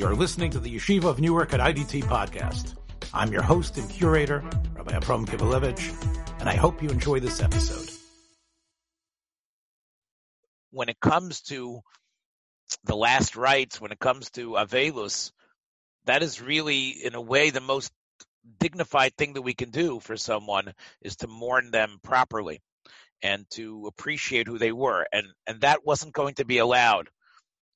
You're listening to the Yeshiva of Newark at IDT podcast. I'm your host and curator, Rabbi Abram Kibalevich, and I hope you enjoy this episode. When it comes to the last rites, when it comes to Avelus, that is really, in a way, the most dignified thing that we can do for someone is to mourn them properly and to appreciate who they were. And, and that wasn't going to be allowed.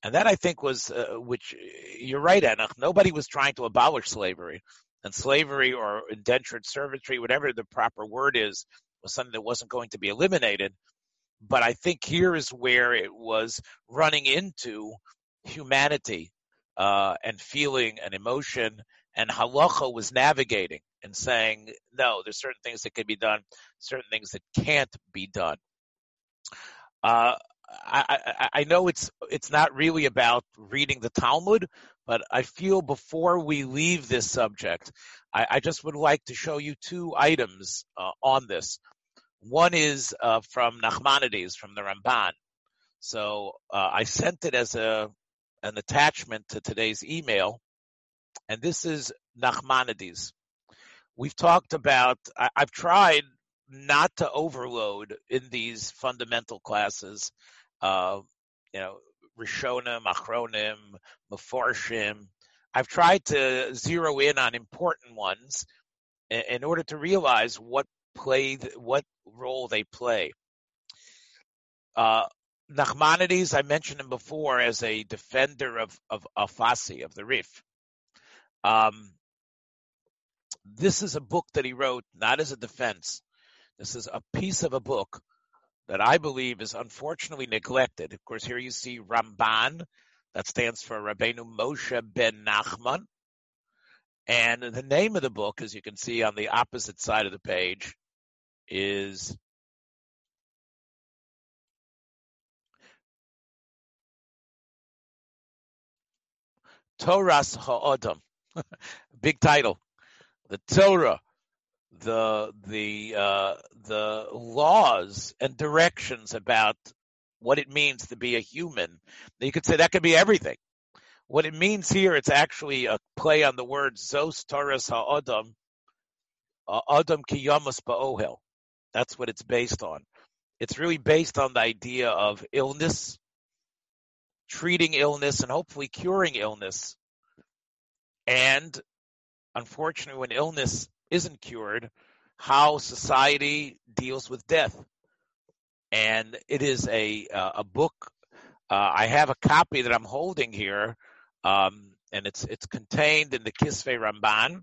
And that I think was, uh, which you're right, Anna. Nobody was trying to abolish slavery. And slavery or indentured servitude, whatever the proper word is, was something that wasn't going to be eliminated. But I think here is where it was running into humanity uh, and feeling and emotion and halacha was navigating and saying, no, there's certain things that can be done, certain things that can't be done. Uh, I, I, I, know it's it's not really about reading the Talmud, but I feel before we leave this subject, I, I just would like to show you two items uh, on this. One is uh, from Nachmanides, from the Ramban. So uh, I sent it as a an attachment to today's email, and this is Nachmanides. We've talked about, I, I've tried not to overload in these fundamental classes, uh, you know, Rishonim, Achronim, Meforshim. I've tried to zero in on important ones in, in order to realize what play, what role they play. Uh, Nachmanides, I mentioned him before as a defender of, of Alfasi, of the Rif. Um, this is a book that he wrote not as a defense. This is a piece of a book that I believe is unfortunately neglected. Of course, here you see Ramban, that stands for Rabbeinu Moshe ben Nachman. And the name of the book, as you can see on the opposite side of the page, is Toras Ha'odam. Big title. The Torah, the the uh, the laws and directions about what it means to be a human. You could say that could be everything. What it means here, it's actually a play on the word Zos Toras Ha'odam, uh, Adam Kiyamas Ba'ohel. That's what it's based on. It's really based on the idea of illness, treating illness and hopefully curing illness. And unfortunately, when illness isn't cured, how society deals with death. And it is a uh, a book. Uh, I have a copy that I'm holding here, um, and it's it's contained in the Kisvei Ramban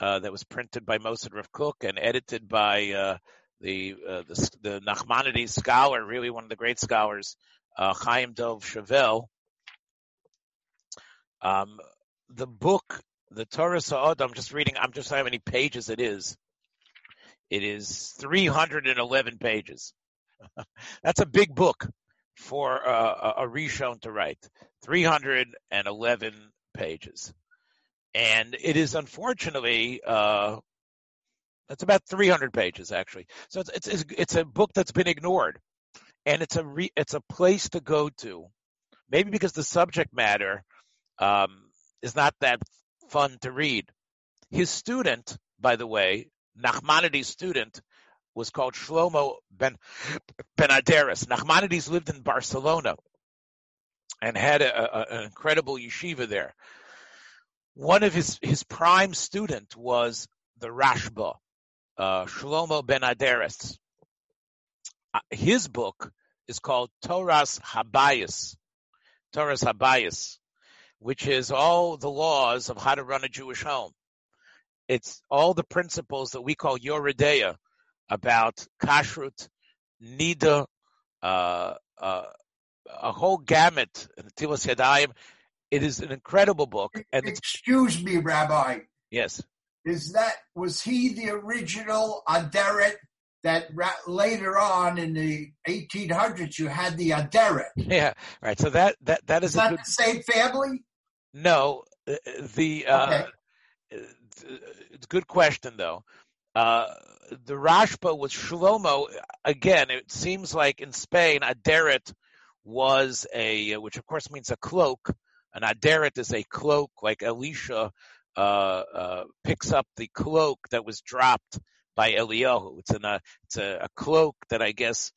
uh, that was printed by Mossad Rav Kook and edited by uh, the, uh, the the Nachmanides scholar, really one of the great scholars, uh, Chaim Dov Chavel. Um, the book, the Torah Sa'od, I'm just reading, I'm just how many pages it is. It is 311 pages. That's a big book for uh, a Rishon to write. 311 pages. And it is unfortunately, uh, it's about 300 pages actually. So it's, it's, it's a book that's been ignored and it's a re, it's a place to go to. Maybe because the subject matter um, is not that fun to read. His student, by the way, Nachmanides' student, was called Shlomo Ben Ben Aderes. Nachmanides lived in Barcelona and had a, a, an incredible yeshiva there. One of his his prime student was the Rashba, uh, Shlomo Ben Aderes. Uh, his book is called Toras Habayis. Toras Habayis, which is all the laws of how to run a Jewish home. It's all the principles that we call Yoreh De'ah about kashrut, nida, uh, uh, a whole gamut, Tilas Yadayim. It is an incredible book. And Excuse me, Rabbi. Yes. Is that was he the original Aderet that later on in the 1800s you had the Aderet? Yeah, right. So that that that is, is that good, the same family? No, uh, the uh, okay. it's a good question though. Uh, the Rashba was Shlomo. Again, it seems like in Spain, Aderet was a, which of course means a cloak, An aderet is a cloak, like Elisha uh, uh, picks up the cloak that was dropped by Eliyahu. It's, an, uh, it's a, a, cloak that I guess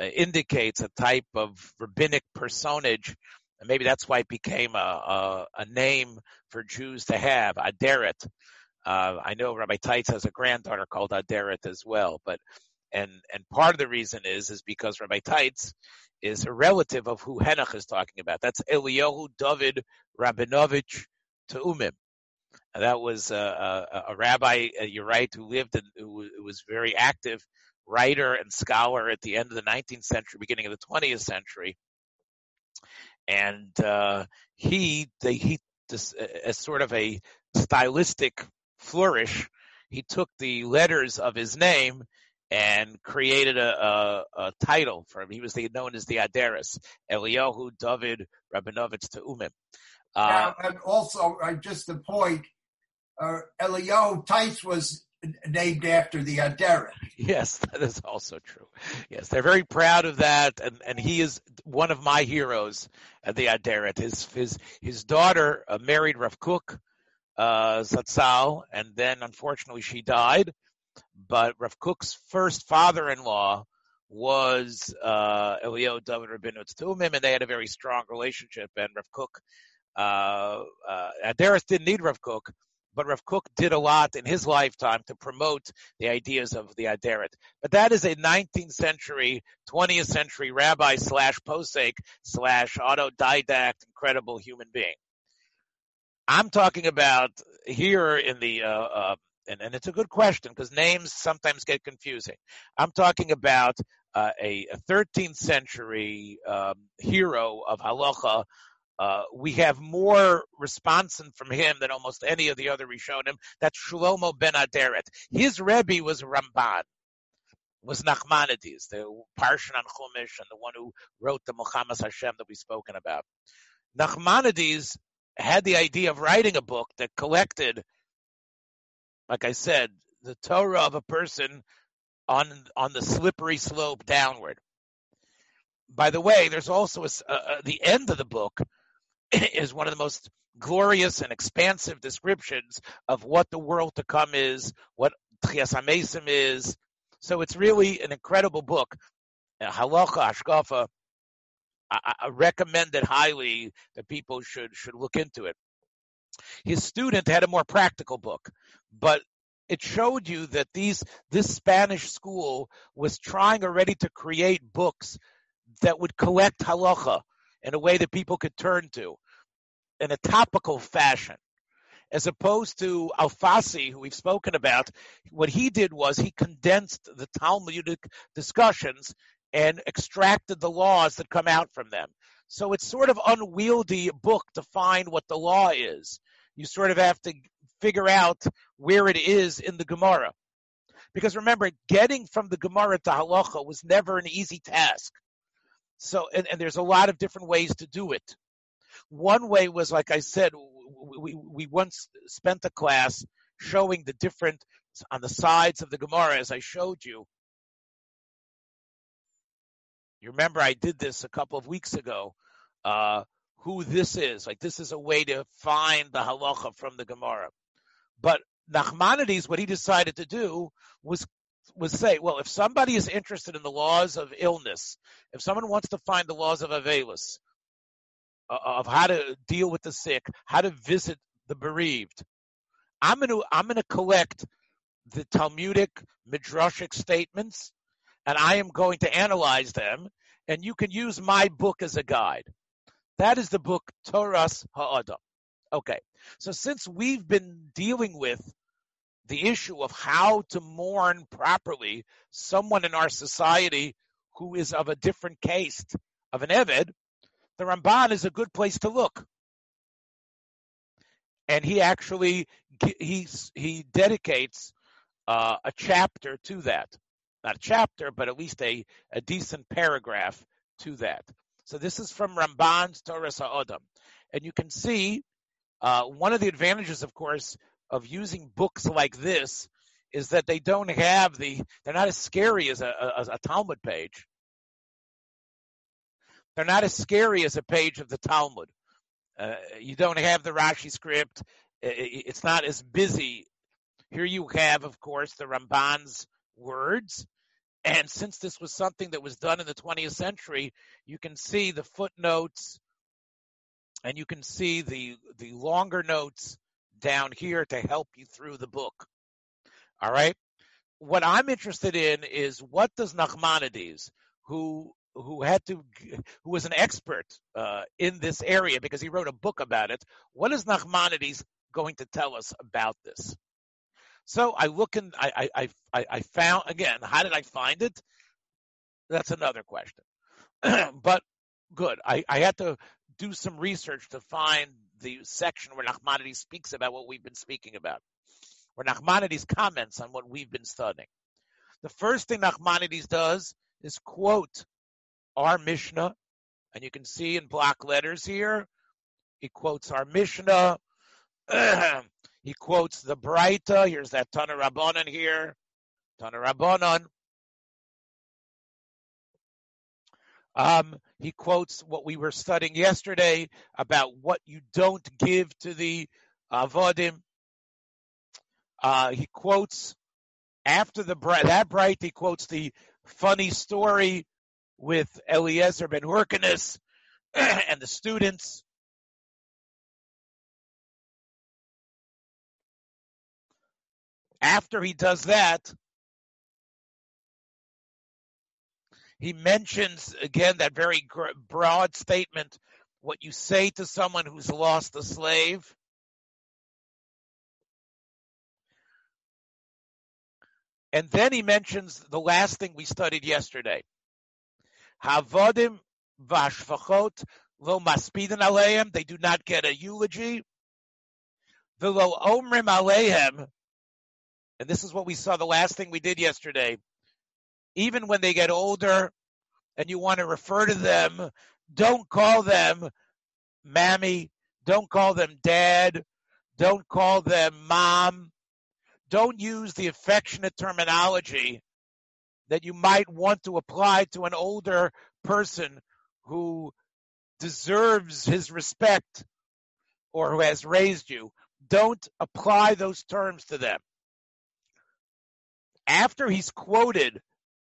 uh, indicates a type of rabbinic personage. And maybe that's why it became a, a, a name for Jews to have, Aderet. Uh, I know Rabbi Teitz has a granddaughter called Aderet as well, but and and part of the reason is is because Rabbi Teitz is a relative of who Henoch is talking about. That's Eliyahu David Rabinovich Teumim. That was a, a, a rabbi, uh, you're right, who lived and who was very active writer and scholar at the end of the 19th century, beginning of the 20th century. And uh, he, he, this, as sort of a stylistic flourish, he took the letters of his name and created a, a, a, title for him. He was the, known as the Aderis, Eliyahu David Rabinovich Teumim. Uh, and also, uh, just the point, uh, Eliyahu Teitz was named after the Aderet. Yes, that is also true. Yes, they're very proud of that, and, and he is one of my heroes at the Aderet. His his his daughter uh, married Rav Kook uh, Zatzal, and then unfortunately she died but Rav Kook's first father-in-law was uh, Elio David Rabinowitz Tumim, and they had a very strong relationship. And Rav Kook, uh, uh, Adaris didn't need Rav Kook, but Rav Kook did a lot in his lifetime to promote the ideas of the Aderet. But that is a 19th century, 20th century rabbi slash posek slash autodidact, incredible human being. I'm talking about here in the uh, uh, and, and it's a good question because names sometimes get confusing. I'm talking about uh, a, a, 13th century um, hero of halacha. Uh, we have more responsa from him than almost any of the other Rishonim. That's Shlomo ben Aderet. His Rebbe was Ramban, was Nachmanides, the Parshan on Chumash and the one who wrote the Milchamot Hashem that we've spoken about. Nachmanides had the idea of writing a book that collected like I said, the Torah of a person on on the slippery slope downward. By the way, there's also a, the end of the book is one of the most glorious and expansive descriptions of what the world to come is, what Tchias is. So it's really an incredible book. Halacha, Hashkafa, I, I recommend it highly that people should should look into it. His student had a more practical book, but it showed you that these this Spanish school was trying already to create books that would collect halacha in a way that people could turn to in a topical fashion. As opposed to Alfasi, who we've spoken about, what he did was he condensed the Talmudic discussions and extracted the laws that come out from them. So it's sort of unwieldy book to find what the law is. You sort of have to figure out where it is in the Gemara. Because remember, getting from the Gemara to Halacha was never an easy task. So, and, and there's a lot of different ways to do it. One way was, like I said, we, we once spent a class showing the different, on the sides of the Gemara, as I showed you. You remember I did this a couple of weeks ago. Uh, who this is. Like this is a way to find the halacha from the Gemara. But Nachmanides, what he decided to do was was say, well, if somebody is interested in the laws of illness, if someone wants to find the laws of Avelis, uh, of how to deal with the sick, how to visit the bereaved, I'm going to I'm going to collect the Talmudic midrashic statements, and I am going to analyze them, and you can use my book as a guide. That is the book Toras Ha'adam. Okay, so since we've been dealing with the issue of how to mourn properly someone in our society who is of a different caste of an Eved, the Ramban is a good place to look. And he actually he he dedicates uh, a chapter to that, not a chapter, but at least a, a decent paragraph to that. So this is from Ramban's Toras Ha'odam. And you can see uh, one of the advantages, of course, of using books like this is that they don't have the, they're not as scary as a, a, a Talmud page. They're not as scary as a page of the Talmud. Uh, you don't have the Rashi script. It's not as busy. Here you have, of course, the Ramban's words. And since this was something that was done in the 20th century, you can see the footnotes and you can see the the longer notes down here to help you through the book. All right. What I'm interested in is what does Nachmanides, who who had to who was an expert uh, in this area because he wrote a book about it, what is Nachmanides going to tell us about this? So I look and I I I, I found again. How did I find it? That's another question. but good. I, I had to do some research to find the section where Nachmanides speaks about what we've been speaking about, where Nachmanides comments on what we've been studying. The first thing Nachmanides does is quote our Mishnah, and you can see in block letters here, he quotes our Mishnah. he quotes the Braita. Here's that Tana Rabbanon here. Tana Um, he quotes what we were studying yesterday about what you don't give to the avodim. Uh, he quotes after the that Braita. He quotes the funny story with Eliezer ben Hyrcanus and the students. After he does that, he mentions again that very broad statement what you say to someone who's lost a slave. And then he mentions the last thing we studied yesterday. Havodim vashfachot lo maspidin aleim. They do not get a eulogy. Velo omrim aleim. And this is what we saw the last thing we did yesterday even when they get older and you want to refer to them, don't call them mammy, don't call them dad, don't call them mom. Don't use the affectionate terminology that you might want to apply to an older person who deserves his respect or who has raised you. Don't apply those terms to them. After he's quoted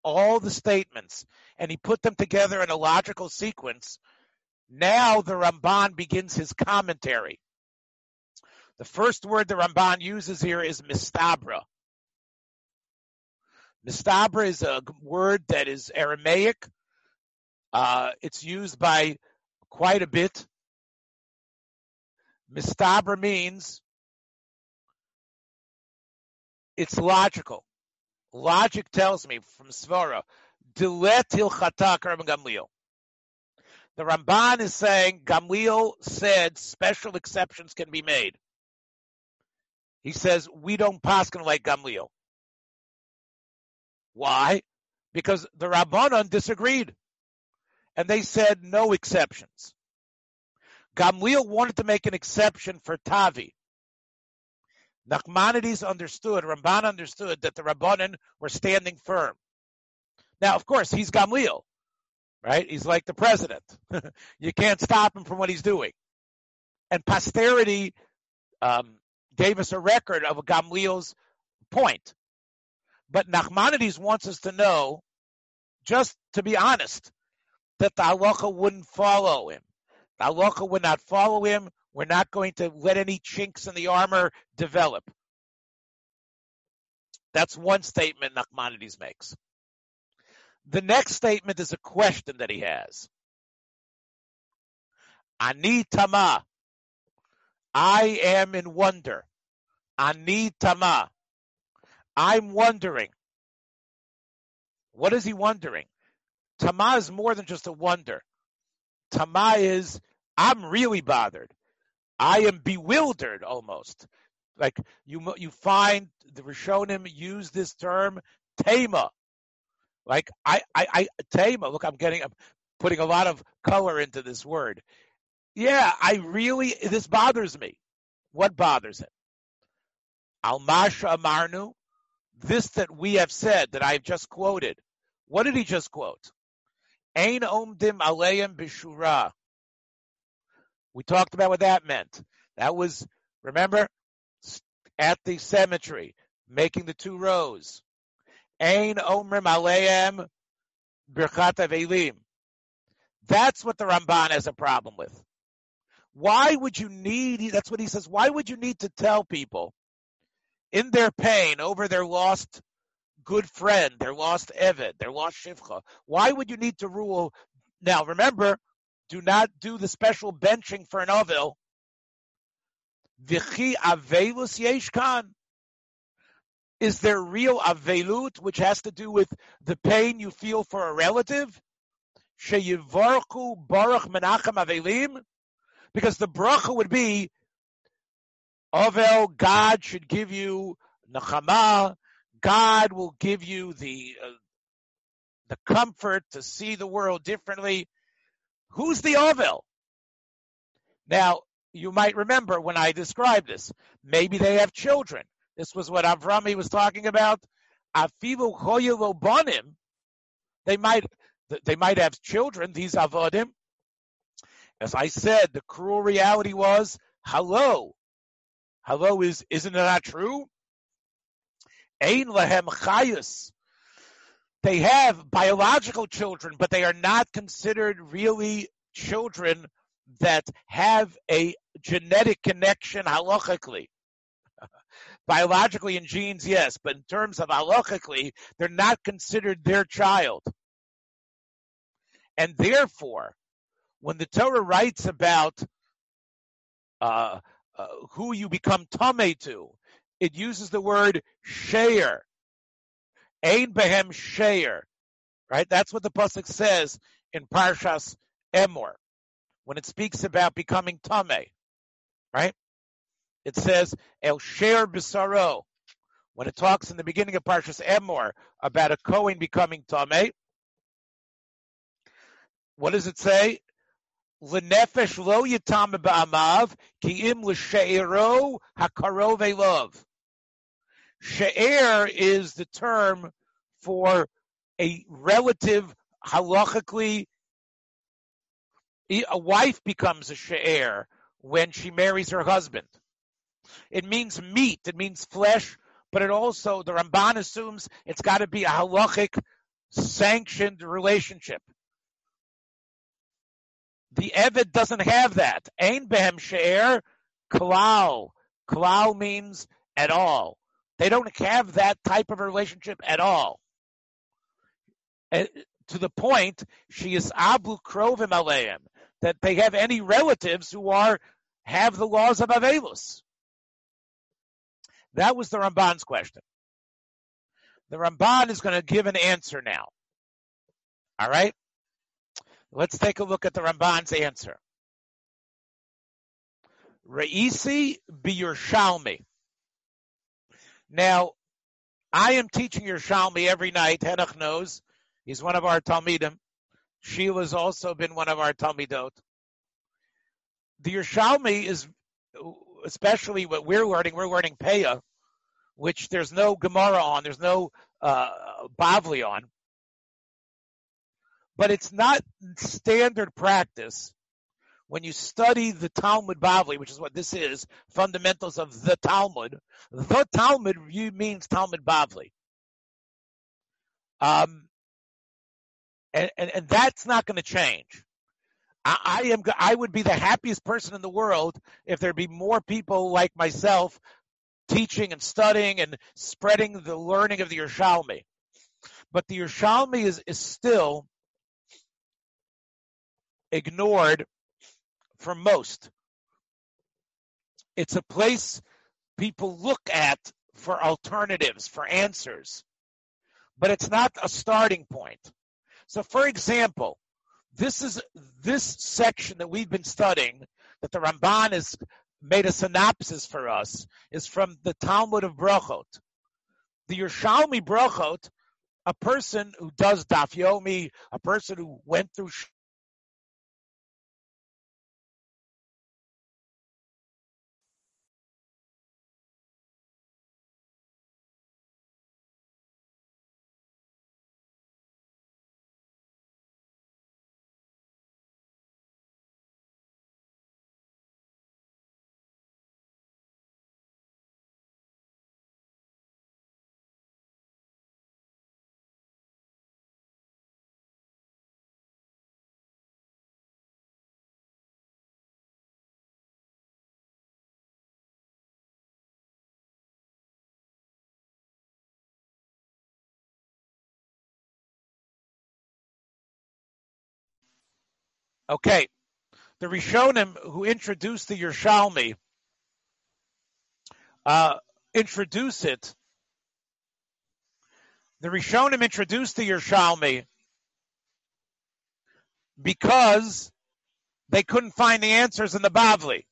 all the statements and he put them together in a logical sequence, now the Ramban begins his commentary. The first word the Ramban uses here is mistabra. Mistabra is a word that is Aramaic. Uh, it's used by quite a bit. Mistabra means it's logical. Logic tells me from Svara, Dilet Hilchata Gamliel. The Ramban is saying Gamliel said special exceptions can be made. He says we don't paskin like Gamliel. Why? Because the Rabbanon disagreed, and they said no exceptions. Gamliel wanted to make an exception for Tavi. Nachmanides understood, Ramban understood that the Rabbanan were standing firm. Now, of course, he's Gamliel, right? He's like the president. you can't stop him from what he's doing. And posterity um, gave us a record of Gamliel's point. But Nachmanides wants us to know, just to be honest, that the halacha wouldn't follow him. The halacha would not follow him we're not going to let any chinks in the armor develop. That's one statement Nachmanides makes. The next statement is a question that he has. Ani tama. I am in wonder. Ani tama. I'm wondering. What is he wondering? Tama is more than just a wonder. Tama is, I'm really bothered. I am bewildered almost. Like you, you find the Rishonim use this term tama. Like I, I, I tema. Look, I'm getting, I'm putting a lot of color into this word. Yeah, I really, this bothers me. What bothers him? Almasha Amarnu, this that we have said that I've just quoted. What did he just quote? Ain omdim aleim bishura. We talked about what that meant. That was, remember, at the cemetery, making the two rows. Ain omrim aleim birchat avelim. That's what the Ramban has a problem with. Why would you need, that's what he says, why would you need to tell people in their pain over their lost good friend, their lost Evid, their lost Shivcha? Why would you need to rule? Now remember, do not do the special benching for an Ovil. Vichi avelus yeshkan. Is there real avelut, which has to do with the pain you feel for a relative? Sheyivarku baruch menachem avelim? Because the bracha would be, Ovel, God should give you nachama, God will give you the uh, the comfort to see the world differently. Who's the Ovel? Now, you might remember when I described this. Maybe they have children. This was what Avrami was talking about. Afilu bonim. They might they might have children. These avodim. As I said, the cruel reality was hello. Hello is isn't not true? Ein lehem chayus. They have biological children, but they are not considered really children that have a genetic connection halachically. Biologically in genes, yes, but in terms of halachically, they're not considered their child. And therefore, when the Torah writes about uh, uh, who you become tame to, it uses the word sheir. Ein behem sheir. Right? That's what the Pasuk says in Parshas Emor when it speaks about becoming tame, right? It says el sher bisaro. When it talks in the beginning of Parshas Emor about a Kohen becoming tame, what does it say? Lenefesh lo yitam ba'amav ki im l'she'ero hakarov elov. She'er is the term for a relative halachically a wife becomes a she'er when she marries her husband. It means meat, it means flesh, but it also, the Ramban assumes it's got to be a halachic sanctioned relationship. The Evid doesn't have that. Ain behem she'er, klal. Klal means at all. They don't have that type of relationship at all. Uh, to the point, she is abu krovim aleim that they have any relatives who are have the laws of Avelus. That was the Ramban's question. The Ramban is going to give an answer now. All right? Let's take a look at the Ramban's answer. Reisi Shalmi. Now, I am teaching Yerushalmi every night. Henoch knows. He's one of our Talmidim. Sheila's also been one of our Talmidot. The Yerushalmi is, especially what we're learning, we're learning Peah, which there's no Gemara on, there's no uh, Bavli on. But it's not standard practice when you study the Talmud Bavli, which is what this is, fundamentals of the Talmud. The Talmud means Talmud Bavli. Um, and, and, and that's not going to change. I, I am. I would be the happiest person in the world if there'd be more people like myself teaching and studying and spreading the learning of the Yerushalmi. But the Yerushalmi is, is still ignored for most. It's a place people look at for alternatives, for answers, but it's not a starting point. So, for example, this is this section that we've been studying that the Ramban has made a synopsis for us is from the Talmud of Brachot. The Yerushalmi Brachot, a person who does Daf Yomi, a person who went through Okay, the Rishonim who introduced the Yerushalmi uh, introduce it. The Rishonim introduced the Yerushalmi because they couldn't find the answers in the Bavli.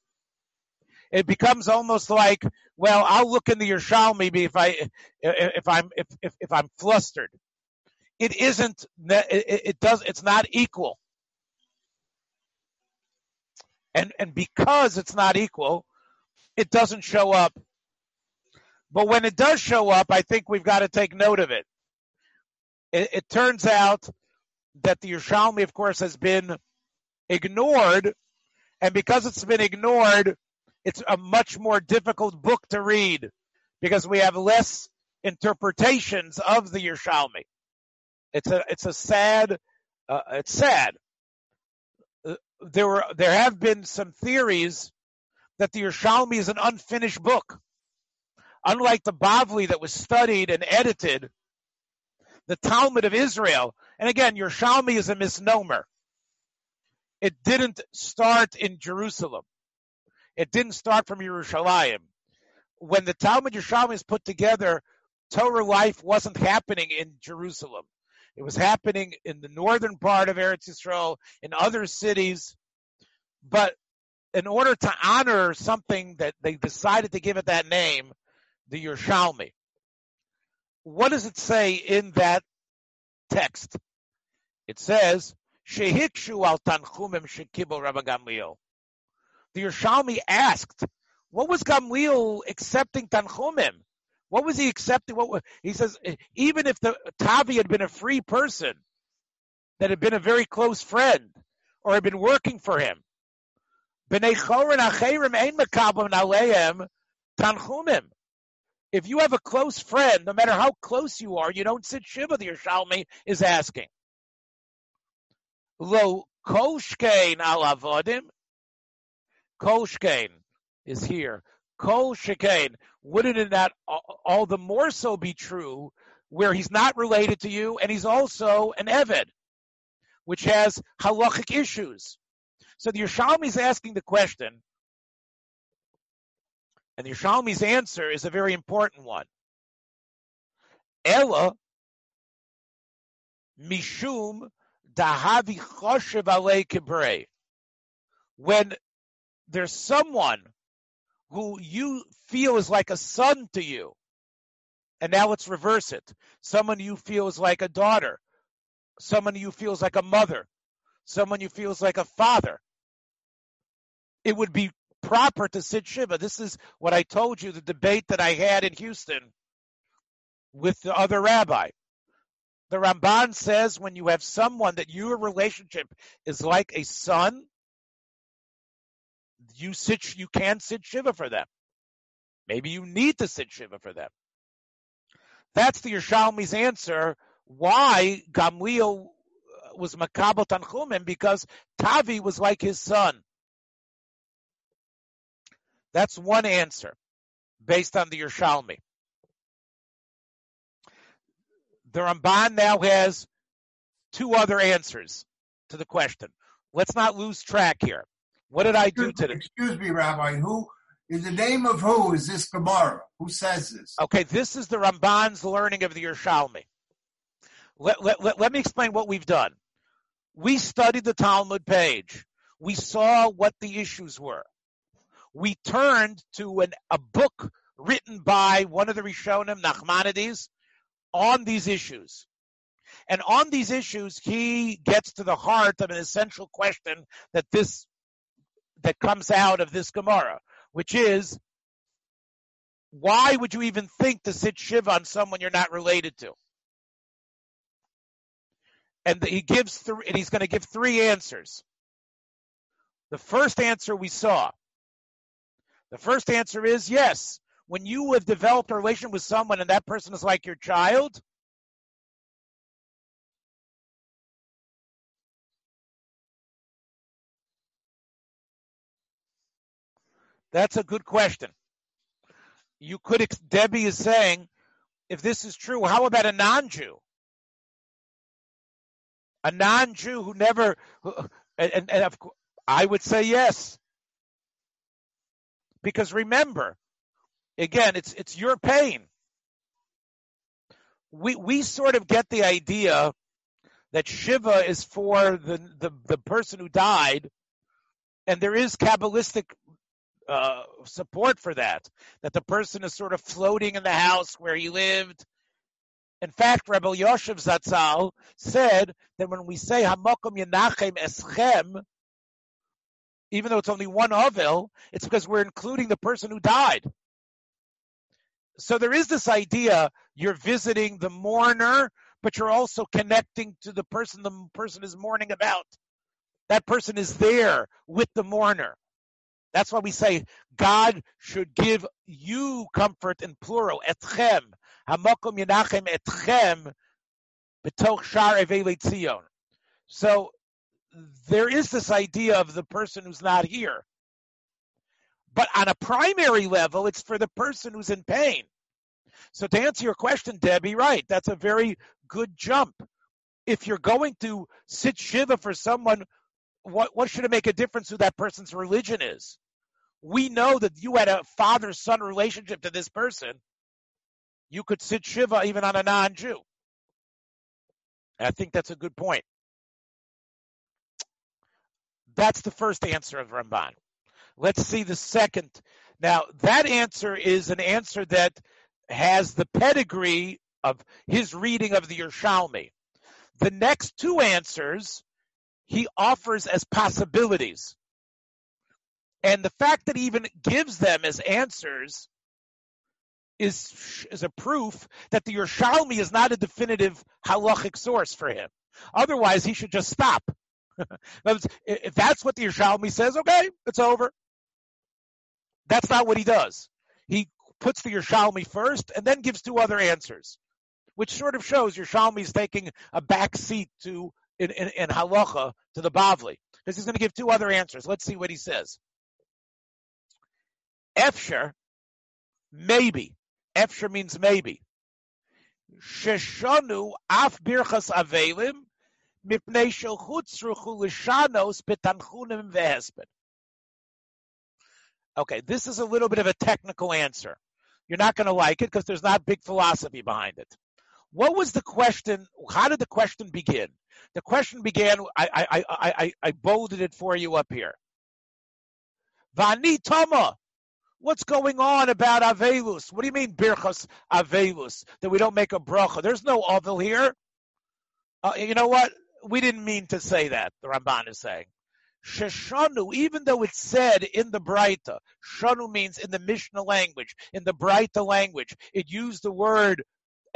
It becomes almost like, well, I'll look in the Yerushalmi if I if I'm if if, if I'm flustered. It isn't. It, it does. It's not equal. And and because it's not equal, it doesn't show up. But when it does show up, I think we've got to take note of it. It, it turns out that the Yerushalmi, of course, has been ignored, and because it's been ignored, it's a much more difficult book to read because we have less interpretations of the Yerushalmi. It's a it's a sad uh, it's sad. There were there have been some theories that the Yerushalmi is an unfinished book. Unlike the Bavli that was studied and edited, the Talmud of Israel, and again, Yerushalmi is a misnomer. It didn't start in Jerusalem. It didn't start from Yerushalayim. When the Talmud Yerushalmi is put together, Torah life wasn't happening in Jerusalem. It was happening in the northern part of Eretz Yisrael, in other cities. But in order to honor something that they decided to give it that name, the Yerushalmi. What does it say in that text? It says, Shehikshu al Tanchumim Shekibel Rabbi Gamliel. The Yerushalmi asked, what was Gamliel accepting Tanchumim? What was he accepting? What he says? Even if the Tavi had been a free person, that had been a very close friend, or had been working for him. If you have a close friend, no matter how close you are, you don't sit shiva. The Yerushalmi is asking. Lo koshkein al avodim. Koshkein is here. Kol shekain. Wouldn't it not all the more so be true where he's not related to you and he's also an Eved, which has halachic issues. So the Yerushalmi is asking the question, and the Yerushalmi's answer is a very important one. Ella mishum dahavi choshev alei kibrei. When there's someone who you feel is like a son to you. And now let's reverse it. Someone you feel is like a daughter. Someone you feel is like a mother. Someone you feel is like a father. It would be proper to sit Shiva. This is what I told you, the debate that I had in Houston with the other rabbi. The Ramban says when you have someone that your relationship is like a son, you sit, you can sit shiva for them. Maybe you need to sit shiva for them. That's the Yerushalmi's answer. Why Gamliel uh, was makabel tanchumim because Tavi was like his son. That's one answer based on the Yerushalmi. The Ramban now has two other answers to the question. Let's not lose track here. What did I do today? Excuse me, Rabbi. Who in the name of who is this Gemara? Who says this? Okay, this is the Ramban's learning of the Yerushalmi. Let, let, let, let me explain what we've done. We studied the Talmud page. We saw what the issues were. We turned to an, a book written by one of the Rishonim, Nachmanides, on these issues. And on these issues, he gets to the heart of an essential question that this that comes out of this Gemara, which is why would you even think to sit Shiva on someone you're not related to? And he gives three, and he's going to give three answers. The first answer we saw. The first answer is yes. When you have developed a relation with someone and that person is like your child, That's a good question. You could, Debbie is saying, if this is true, how about a non-Jew? A non-Jew who never, And, and, and of, I would say yes. Because remember, again, it's it's your pain. We we sort of get the idea that Shiva is for the the, the person who died, and there is Kabbalistic uh, support for that. That the person is sort of floating in the house where he lived. In fact, Rebbe Yoshev Zatzal said that when we say Hamakom Yenachem Eschem, even though it's only one Avil, it's because we're including the person who died. So there is this idea you're visiting the mourner, but you're also connecting to the person the person is mourning about. That person is there with the mourner. That's why we say God should give you comfort in plural, etchem, hamakom yenachem etchem, betoch shar Tzion. So there is this idea of the person who's not here. But on a primary level, it's for the person who's in pain. So to answer your question, Debbie, right, that's a very good jump. If you're going to sit Shiva for someone, what, what should it make a difference who that person's religion is? We know that you had a father son relationship to this person. You could sit Shiva even on a non Jew. I think that's a good point. That's the first answer of Ramban. Let's see the second. Now, that answer is an answer that has the pedigree of his reading of the Yerushalmi. The next two answers he offers as possibilities. And the fact that he even gives them as answers is, is a proof that the Yerushalmi is not a definitive halachic source for him. Otherwise, he should just stop. if that's what the Yerushalmi says, okay, it's over. That's not what he does. He puts the Yerushalmi first and then gives two other answers, which sort of shows Yerushalmi is taking a back seat to in, in, in halacha to the Bavli because he's going to give two other answers. Let's see what he says. Efsher, maybe. Efsher means maybe. Sheshanu af birchas avelim mipnei shelchutzruchu lishanos betanchunim vehesped. Okay, this is a little bit of a technical answer. You're not going to like it because there's not big philosophy behind it. What was the question? How did the question begin? The question began. I I I I, I bolded it for you up here. Vani Tama. What's going on about Avelus? What do you mean Birchas Avelus? That we don't make a bracha? There's no Avil here. Uh, you know what? We didn't mean to say that. The Ramban is saying. Sheshanu, even though it's said in the Braita, Shanu means in the Mishnah language, in the Braita language, it used the word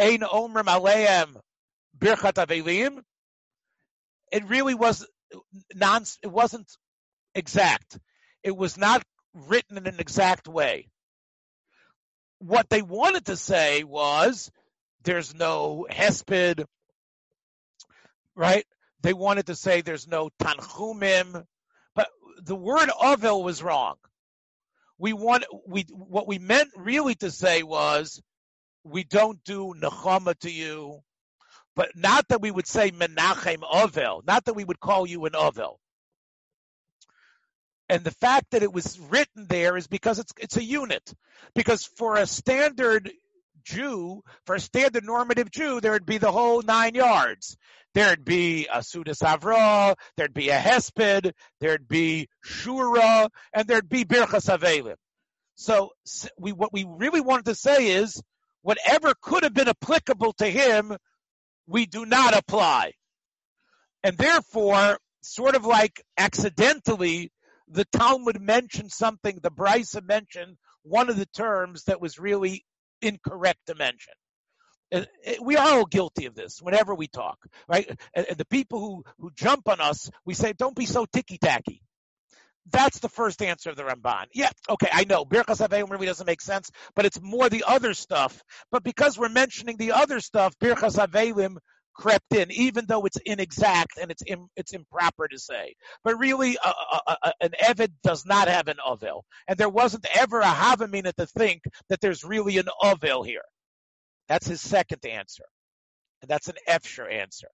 Ein Omrim Aleim Birchat Avelim. It really was non. It wasn't exact. It was not written in an exact way. What they wanted to say was there's no hesped, right? They wanted to say there's no tanchumim, but the word Avil was wrong. We want we what we meant really to say was we don't do nechama to you, but not that we would say menachem Avil, not that we would call you an Avil. And the fact that it was written there is because it's it's a unit. Because for a standard Jew, for a standard normative Jew, there would be the whole nine yards. There'd be a Sudas Avra, there'd be a Hesped, there'd be Shura, and there'd be Birchas Avelim. So we, what we really wanted to say is, whatever could have been applicable to him, we do not apply. And therefore, sort of like accidentally, the Talmud mentioned something, the Brisa mentioned one of the terms that was really incorrect to mention. Eh, we are all guilty of this whenever we talk, right? And the people who, who jump on us, we say, don't be so ticky tacky. That's the first answer of the Ramban. Yeah, okay, I know. Birchas Avelim really doesn't make sense, but it's more the other stuff. But because we're mentioning the other stuff, Birchas Avelim crept in, even though it's inexact and it's it's improper to say. But really, an Evid does not have an Ovil, and there wasn't ever a Havamina to think that there's really an Ovil here. That's his second answer, and that's an Efsher answer.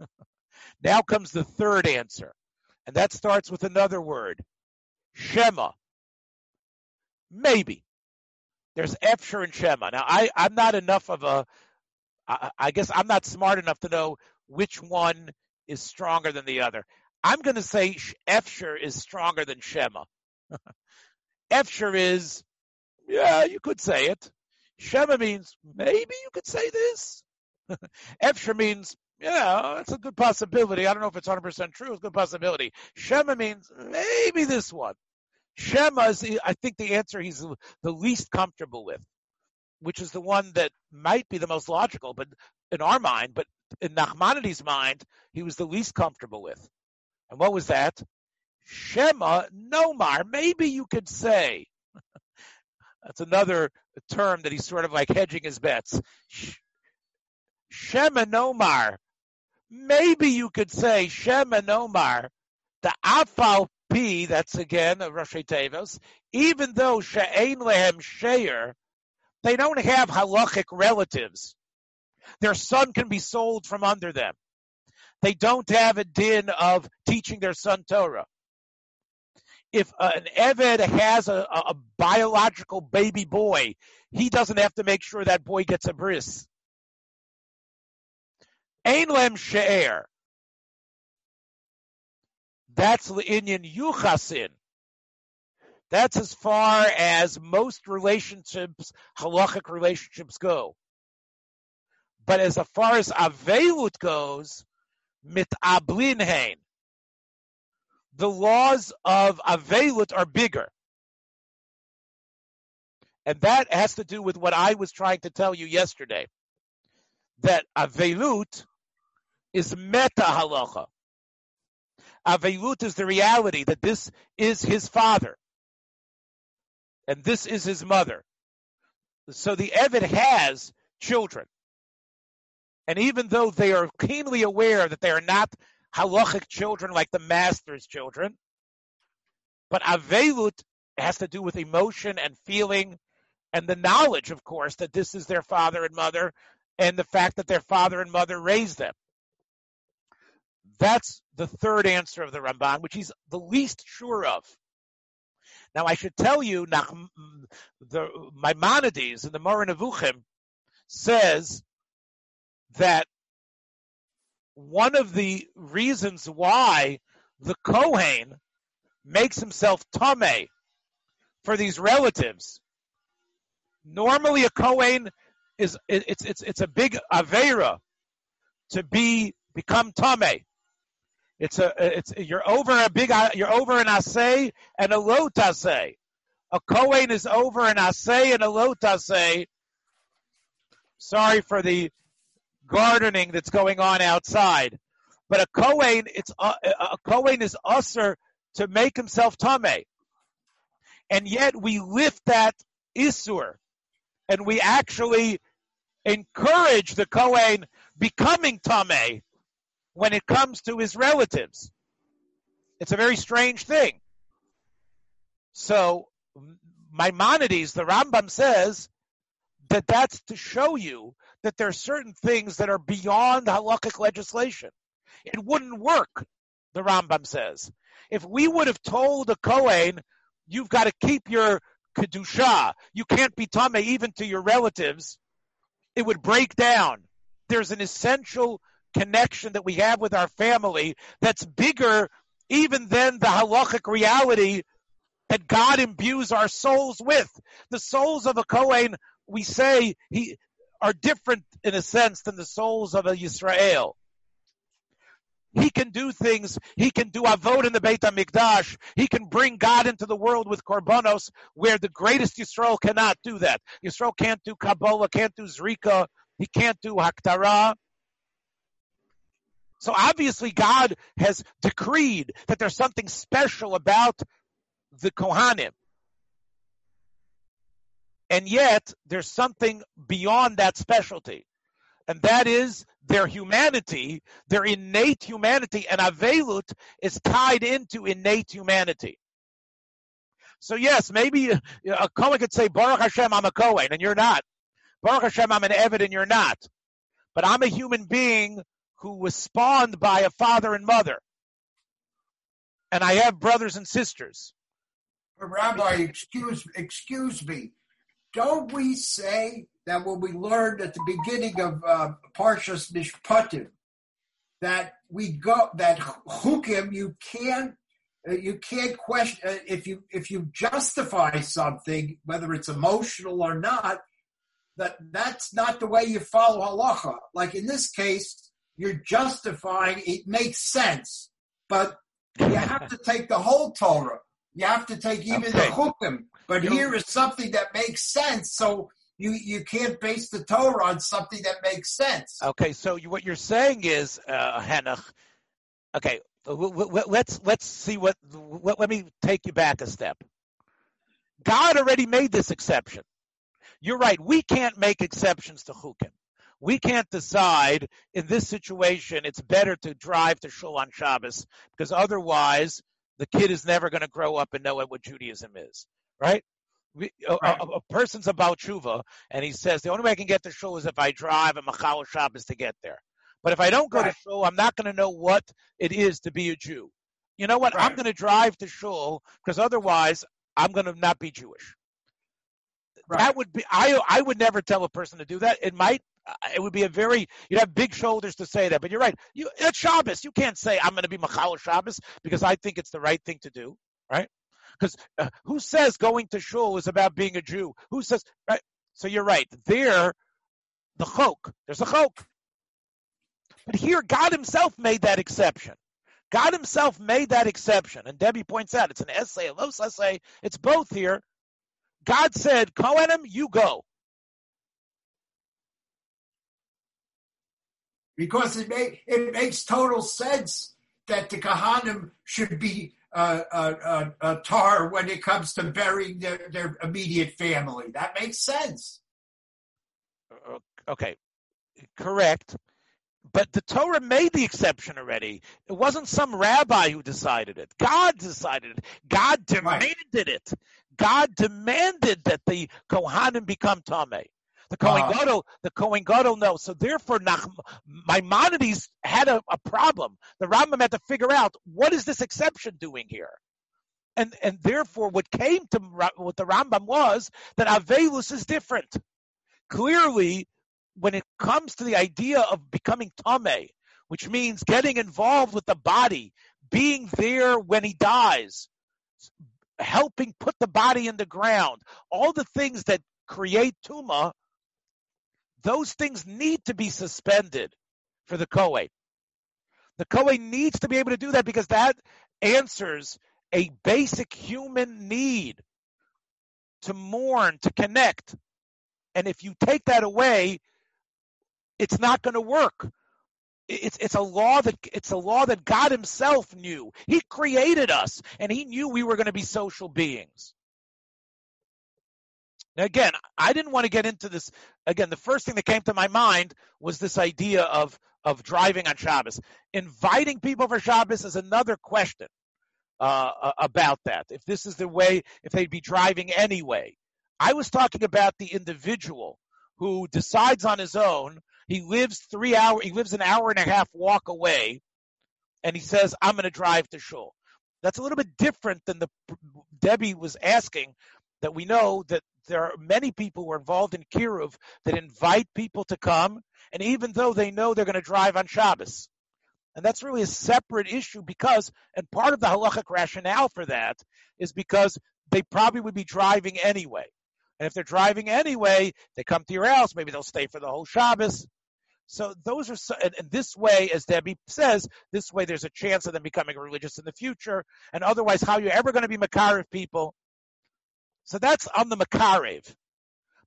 now comes the third answer. And that starts with another word, Shema. Maybe. There's Efsher and Shema. Now, I, I'm not enough of a, I, I guess I'm not smart enough to know which one is stronger than the other. I'm going to say Efsher is stronger than Shema. Efsher is, yeah, you could say it. Shema means maybe you could say this. Efsher means yeah, it's a good possibility. I don't know if it's 100% true. It's a good possibility. Shema means maybe this one. Shema is, I think, the answer he's the least comfortable with, which is the one that might be the most logical, but in our mind, but in Nachmanides' mind, he was the least comfortable with. And what was that? Shema Nomar. Maybe you could say. That's another term that he's sort of like hedging his bets. Shema Nomar. Maybe you could say Shema Nomar. The Afal P, that's again a Rosh Tevos, even though She'ain Lehem Sheir, they don't have halachic relatives. Their son can be sold from under them. They don't have a din of teaching their son Torah. If an Eved has a, a, biological baby boy, he doesn't have to make sure that boy gets a bris. Ein lem she'er. That's the Inyan Yuchasin. That's as far as most relationships, halachic relationships go. But as far as Avelut goes, mit ablinhein. The laws of Avelut are bigger. And that has to do with what I was trying to tell you yesterday. That Avelut is meta halacha. Avelut is the reality that this is his father. And this is his mother. So the Evid has children. And even though they are keenly aware that they are not halachic children like the master's children, but Avelut has to do with emotion and feeling and the knowledge, of course, that this is their father and mother and the fact that their father and mother raised them. That's the third answer of the Ramban, which he's the least sure of. Now, I should tell you, the Maimonides in the Moreh Nevuchim says that one of the reasons why the Kohen makes himself tame for these relatives. Normally, a Kohen is it's it's it's a big avera to be become tame. It's a it's you're over a big uh, you're over an asay and a lot asay. A kohen is over an asay and a lot asay. Sorry for the gardening that's going on outside, but a kohen it's uh, a, a kohen is usher to make himself tame, and yet we lift that isur, and we actually encourage the kohen becoming tame when it comes to his relatives. It's a very strange thing. So, Maimonides, the Rambam says that that's to show you that there are certain things that are beyond halakhic legislation. It wouldn't work, the Rambam says. If we would have told a Kohen, you've got to keep your kedusha, you can't be tame even to your relatives, it would break down. There's an essential connection that we have with our family that's bigger even than the halachic reality that God imbues our souls with. The souls of a Kohen, we say, he are different in a sense than the souls of a Yisrael. He can do things. He can do avod in the Beit Hamikdash. He can bring God into the world with korbanos, where the greatest Yisrael cannot do that. Yisrael can't do Kabbalah, can't do Zrika, he can't do Haktarah. So obviously God has decreed that there's something special about the Kohanim. And yet there's something beyond that specialty. And that is their humanity, their innate humanity, and Avelut is tied into innate humanity. So yes, maybe uh, a Kohen could say, Baruch Hashem, I'm a Kohen, and you're not. Baruch Hashem, I'm an Evid, and you're not. But I'm a human being who was spawned by a father and mother. and I have brothers and sisters. Rabbi, excuse excuse me. Don't we say that when we learned at the beginning of uh, Parshas Mishpatim that we go that chukim you can't uh, you can't question uh, if you if you justify something whether it's emotional or not that that's not the way you follow halacha. Like in this case, you're justifying it makes sense, but you have to take the whole Torah. You have to take even okay. the chukim. But you here is something that makes sense. So you you can't base the Torah on something that makes sense. Okay, so you, what you're saying is, uh, Henoch. Okay, let's let's see what. Let me take you back a step. God already made this exception. You're right. We can't make exceptions to chukim. We can't decide in this situation it's better to drive to shul on Shabbos because otherwise the kid is never going to grow up and know what Judaism is, right? We, a, right. A, a, person's about tshuva, and he says the only way I can get to shul is if I drive a machal Shabbos to get there. But if I don't go right. to shul, I'm not going to know what it is to be a Jew. You know what? Right. I'm going to drive to shul because otherwise I'm going to not be Jewish. Right. That would be I I would never tell a person to do that. It might it would be a very you'd have big shoulders to say that, but you're right. You it's Shabbos. You can't say I'm going to be Machal Shabbos because I think it's the right thing to do, right? Because uh, who says going to shul is about being a Jew? Who says right? So you're right. There, the chok. There's a chok. But here, God Himself made that exception. God Himself made that exception, and Debbie points out it's an aseh, a lo sa'aseh. It's both here. God said, Kohanim, you go. Because it, make, it makes total sense that the Kohanim should be uh, uh, uh, uh, tar when it comes to burying their, their immediate family. That makes sense. Okay, correct. But the Torah made the exception already. It wasn't some rabbi who decided it. God decided it. God demanded right. it. God demanded that the Kohanim become Tameh. The Kohen uh, Gadol, the Kohen Gadol knows. So therefore, Nach, Maimonides had a, a, problem. The Rambam had to figure out what is this exception doing here, and and therefore, what came to what the Rambam was that Avelus is different. Clearly, when it comes to the idea of becoming Tameh, which means getting involved with the body, being there when he dies, helping put the body in the ground, all the things that create tuma, those things need to be suspended for the Kohen. The Kohen needs to be able to do that because that answers a basic human need to mourn, to connect. And if you take that away, it's not going to work it's it's a law that it's a law that God himself knew. He created us and he knew we were going to be social beings. Now again, I didn't want to get into this again, the first thing that came to my mind was this idea of of driving on Shabbos. Inviting people for Shabbos is another question uh, about that. If this is the way, if they'd be driving anyway. I was talking about the individual who decides on his own he lives three hour. He lives an hour and a half walk away, and he says, "I'm going to drive to shul." That's a little bit different than the Debbie was asking. That we know that there are many people who are involved in kiruv that invite people to come, and even though they know they're going to drive on Shabbos, and that's really a separate issue because, and part of the halachic rationale for that is because they probably would be driving anyway. And if they're driving anyway, they come to your house, maybe they'll stay for the whole Shabbos. So those are, so, and, and, this way, as Debbie says, this way there's a chance of them becoming religious in the future. And otherwise, how are you ever going to be Makarev people? So that's on the Makarev.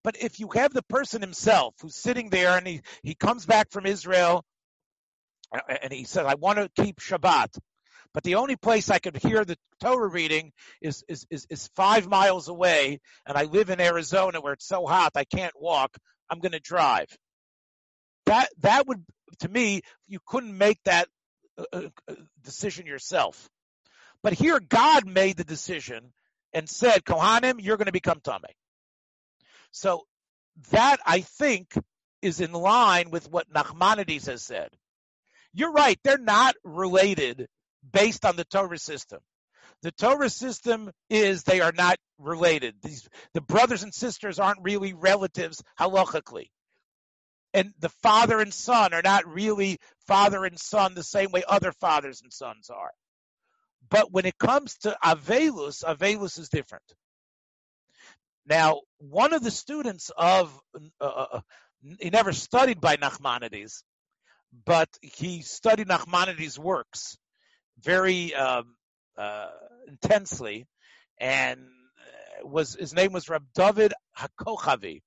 But if you have the person himself who's sitting there and he, he comes back from Israel and he says, I want to keep Shabbat, but the only place I could hear the Torah reading is, is, is, is five miles away, and I live in Arizona where it's so hot I can't walk, I'm going to drive that that would to me you couldn't make that uh, uh, uh, decision yourself. But here God made the decision and said, Kohanim, you're going to become Tameh. So that I think is in line with what Nachmanides has said. You're right, they're not related based on the Torah system. The Torah system is they are not related. These the brothers and sisters aren't really relatives halachically. And the father and son are not really father and son the same way other fathers and sons are. But when it comes to Avelus, Avelus is different. Now, one of the students of, uh, uh, uh, he never studied by Nachmanides, but he studied Nachmanides' works very um, uh, intensely, and uh, was his name was Rab David Hakochavi.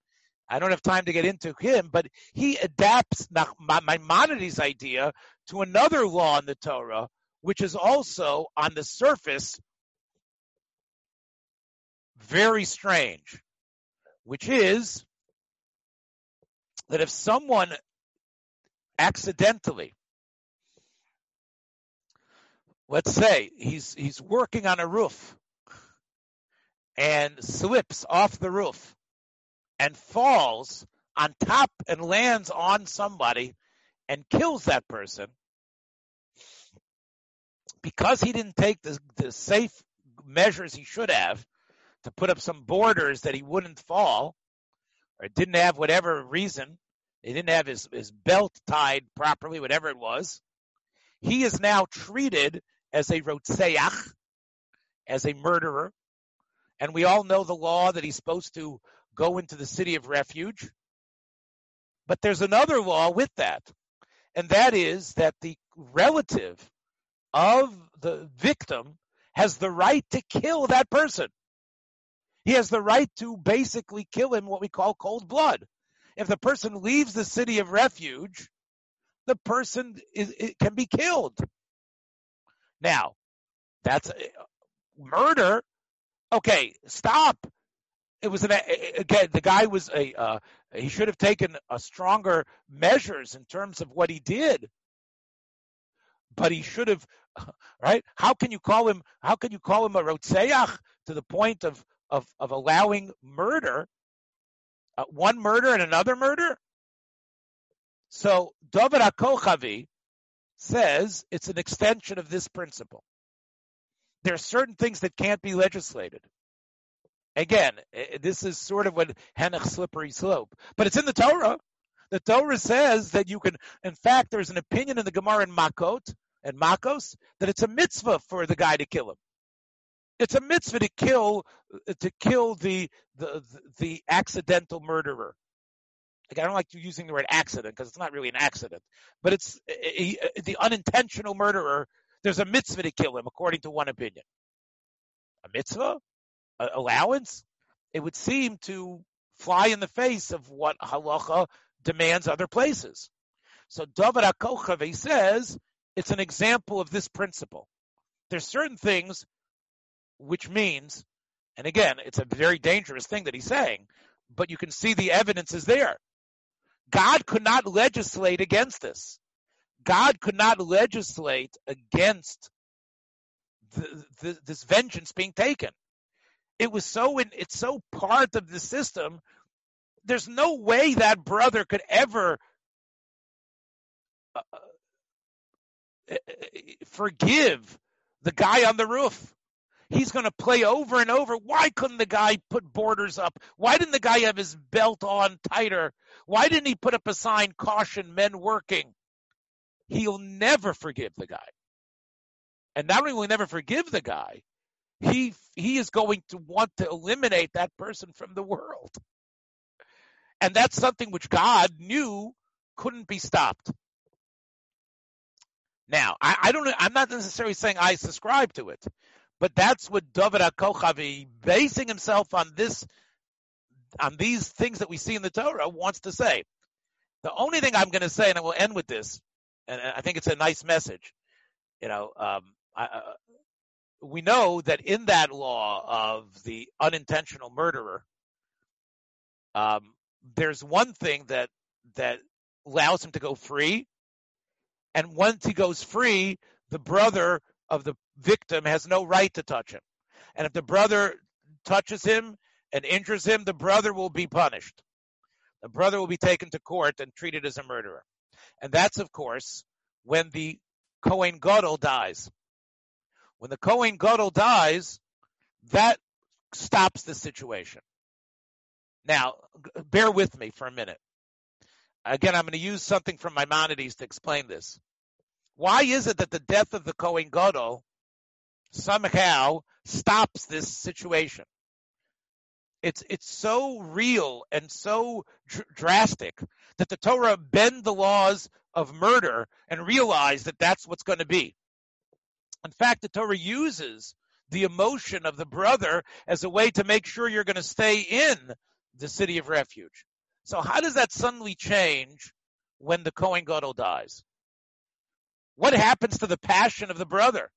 I don't have time to get into him, but he adapts Maimonides' idea to another law in the Torah, which is also on the surface very strange, which is that if someone accidentally, let's say he's he's working on a roof and slips off the roof and falls on top and lands on somebody and kills that person because he didn't take the, the safe measures he should have to put up some borders that he wouldn't fall, or didn't have whatever reason, he didn't have his, his belt tied properly, whatever it was, he is now treated as a rotseach, as a murderer. And we all know the law that he's supposed to go into the city of refuge. But there's another law with that, and that is that the relative of the victim has the right to kill that person. He has the right to basically kill him, what we call cold blood. If the person leaves the city of refuge, the person is, can be killed. Now, that's murder. Okay, stop. It was an again. The guy was a. Uh, he should have taken a stronger measures in terms of what he did. But he should have, right? How can you call him? How can you call him a rotseach to the point of of, of allowing murder, uh, one murder and another murder. So David HaKochavi says it's an extension of this principle. There are certain things that can't be legislated. Again, this is sort of what Henoch slippery slope, but it's in the Torah. The Torah says that you can, in fact, there's an opinion in the Gemara in Makot and Makos that it's a mitzvah for the guy to kill him. It's a mitzvah to kill to kill the the the accidental murderer. Like I don't like using the word accident because it's not really an accident, but it's he, the unintentional murderer. There's a mitzvah to kill him, according to one opinion. A mitzvah, a allowance. It would seem to fly in the face of what halacha demands other places. So David HaKochavi says it's an example of this principle. There's certain things which means, and again, it's a very dangerous thing that he's saying, but you can see the evidence is there. God could not legislate against this. God could not legislate against the, the, this vengeance being taken. It was so in, it's so part of the system. There's no way that brother could ever uh, Eh, eh, eh, forgive the guy on the roof he's going to play over and over. Why couldn't the guy put borders up? Why didn't the guy have his belt on tighter? Why didn't he put up a sign, caution, men working? He'll never forgive the guy. And not only will he never forgive the guy, he he is going to want to eliminate that person from the world. And that's something which God knew couldn't be stopped. Now, I, I don't. I'm not necessarily saying I subscribe to it, but that's what David HaKochavi, basing himself on this, on these things that we see in the Torah, wants to say. The only thing I'm going to say, and I will end with this, and I think it's a nice message. You know, um, I, uh, we know that in that law of the unintentional murderer, um, there's one thing that that allows him to go free, and once he goes free, the brother of the victim has no right to touch him. And if the brother touches him and injures him, the brother will be punished. The brother will be taken to court and treated as a murderer. And that's, of course, when the Kohen Gadol dies. When the Kohen Gadol dies, that stops the situation. Now, bear with me for a minute. Again, I'm going to use something from Maimonides to explain this. Why is it that the death of the Kohen Gadol somehow stops this situation? It's it's so real and so dr- drastic that the Torah bend the laws of murder and realize that that's what's going to be. In fact, the Torah uses the emotion of the brother as a way to make sure you're going to stay in the city of refuge. So how does that suddenly change when the Kohen Gadol dies? What happens to the passion of the brother?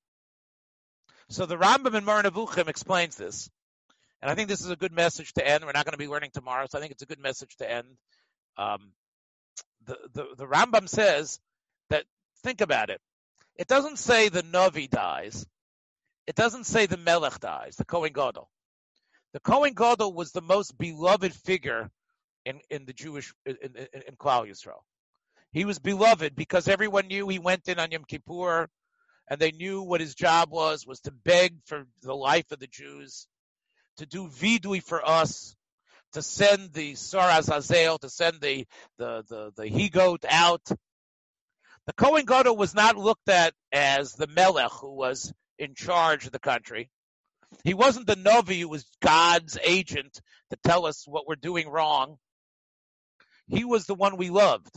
So the Rambam in Moreh Nevuchim explains this. And I think this is a good message to end. We're not going to be learning tomorrow, so I think it's a good message to end. Um, the, the, the Rambam says that, think about it. It doesn't say the Navi dies. It doesn't say the Melech dies, the Kohen Gadol. The Kohen Gadol was the most beloved figure in, in the Jewish, in, in, in Klal Yisrael. He was beloved because everyone knew he went in on Yom Kippur and they knew what his job was, was to beg for the life of the Jews, to do vidui for us, to send the Sar Azazel, to send the, the, the, the he-goat out. The Kohen Gadol was not looked at as the Melech who was in charge of the country. He wasn't the Novi who was God's agent to tell us what we're doing wrong. He was the one we loved.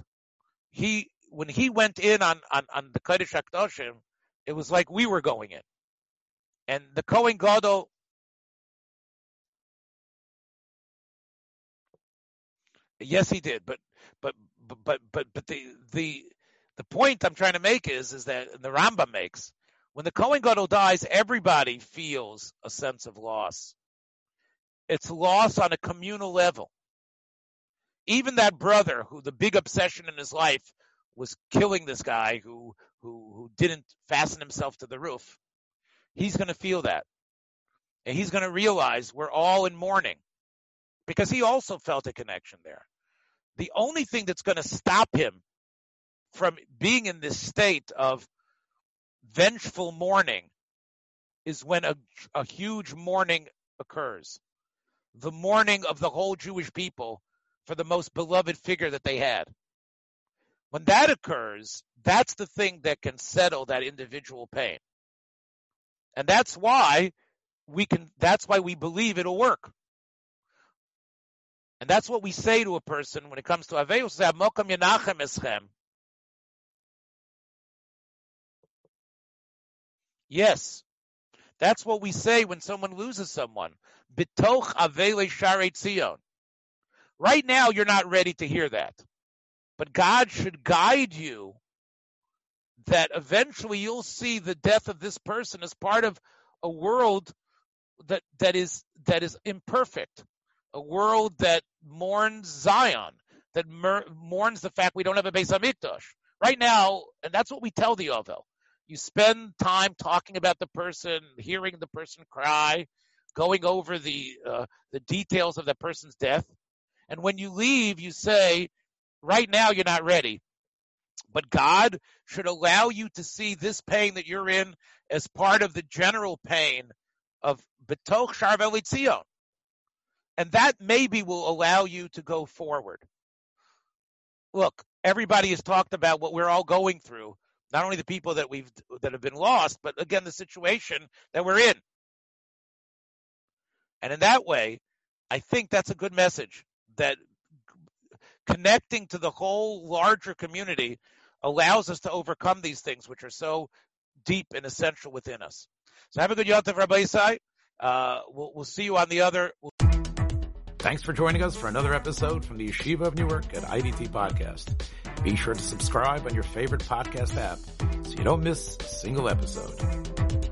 He, when he went in on, on, on the Kodesh HaKadoshim, it was like we were going in. And the Kohen Gadol, yes, he did, but, but, but, but, but the, the, the point I'm trying to make is, is that the Rambam makes, when the Kohen Gadol dies, everybody feels a sense of loss. It's loss on a communal level. Even that brother who the big obsession in his life was killing this guy who who who didn't fasten himself to the roof. He's going to feel that. And he's going to realize we're all in mourning because he also felt a connection there. The only thing that's going to stop him from being in this state of vengeful mourning is when a, a huge mourning occurs. The mourning of the whole Jewish people for the most beloved figure that they had. When that occurs, that's the thing that can settle that individual pain. And that's why we can, that's why we believe it'll work. And that's what we say to a person when it comes to Avelus, Mokam Yanachem Eschem. Yes. That's what we say when someone loses someone. Bitoch Avele Share Tzion. Right now, you're not ready to hear that. But God should guide you that eventually you'll see the death of this person as part of a world that, that is, that is imperfect. A world that mourns Zion, that mourns the fact we don't have a Beis Hamikdash. Right now, and that's what we tell the Ovel. You spend time talking about the person, hearing the person cry, going over the uh, the details of that person's death, and when you leave, you say, "Right now, you're not ready." But God should allow you to see this pain that you're in as part of the general pain of betoch sharvel Tzion. And that maybe will allow you to go forward. Look, everybody has talked about what we're all going through. Not only the people that we've that have been lost, but again the situation that we're in. And in that way, I think that's a good message that connecting to the whole larger community allows us to overcome these things which are so deep and essential within us. So have a good Yontif, Rabbi Isai. Uh, we'll, we'll see you on the other. Thanks for joining us for another episode from the Yeshiva of Newark at IDT Podcast. Be sure to subscribe on your favorite podcast app so you don't miss a single episode.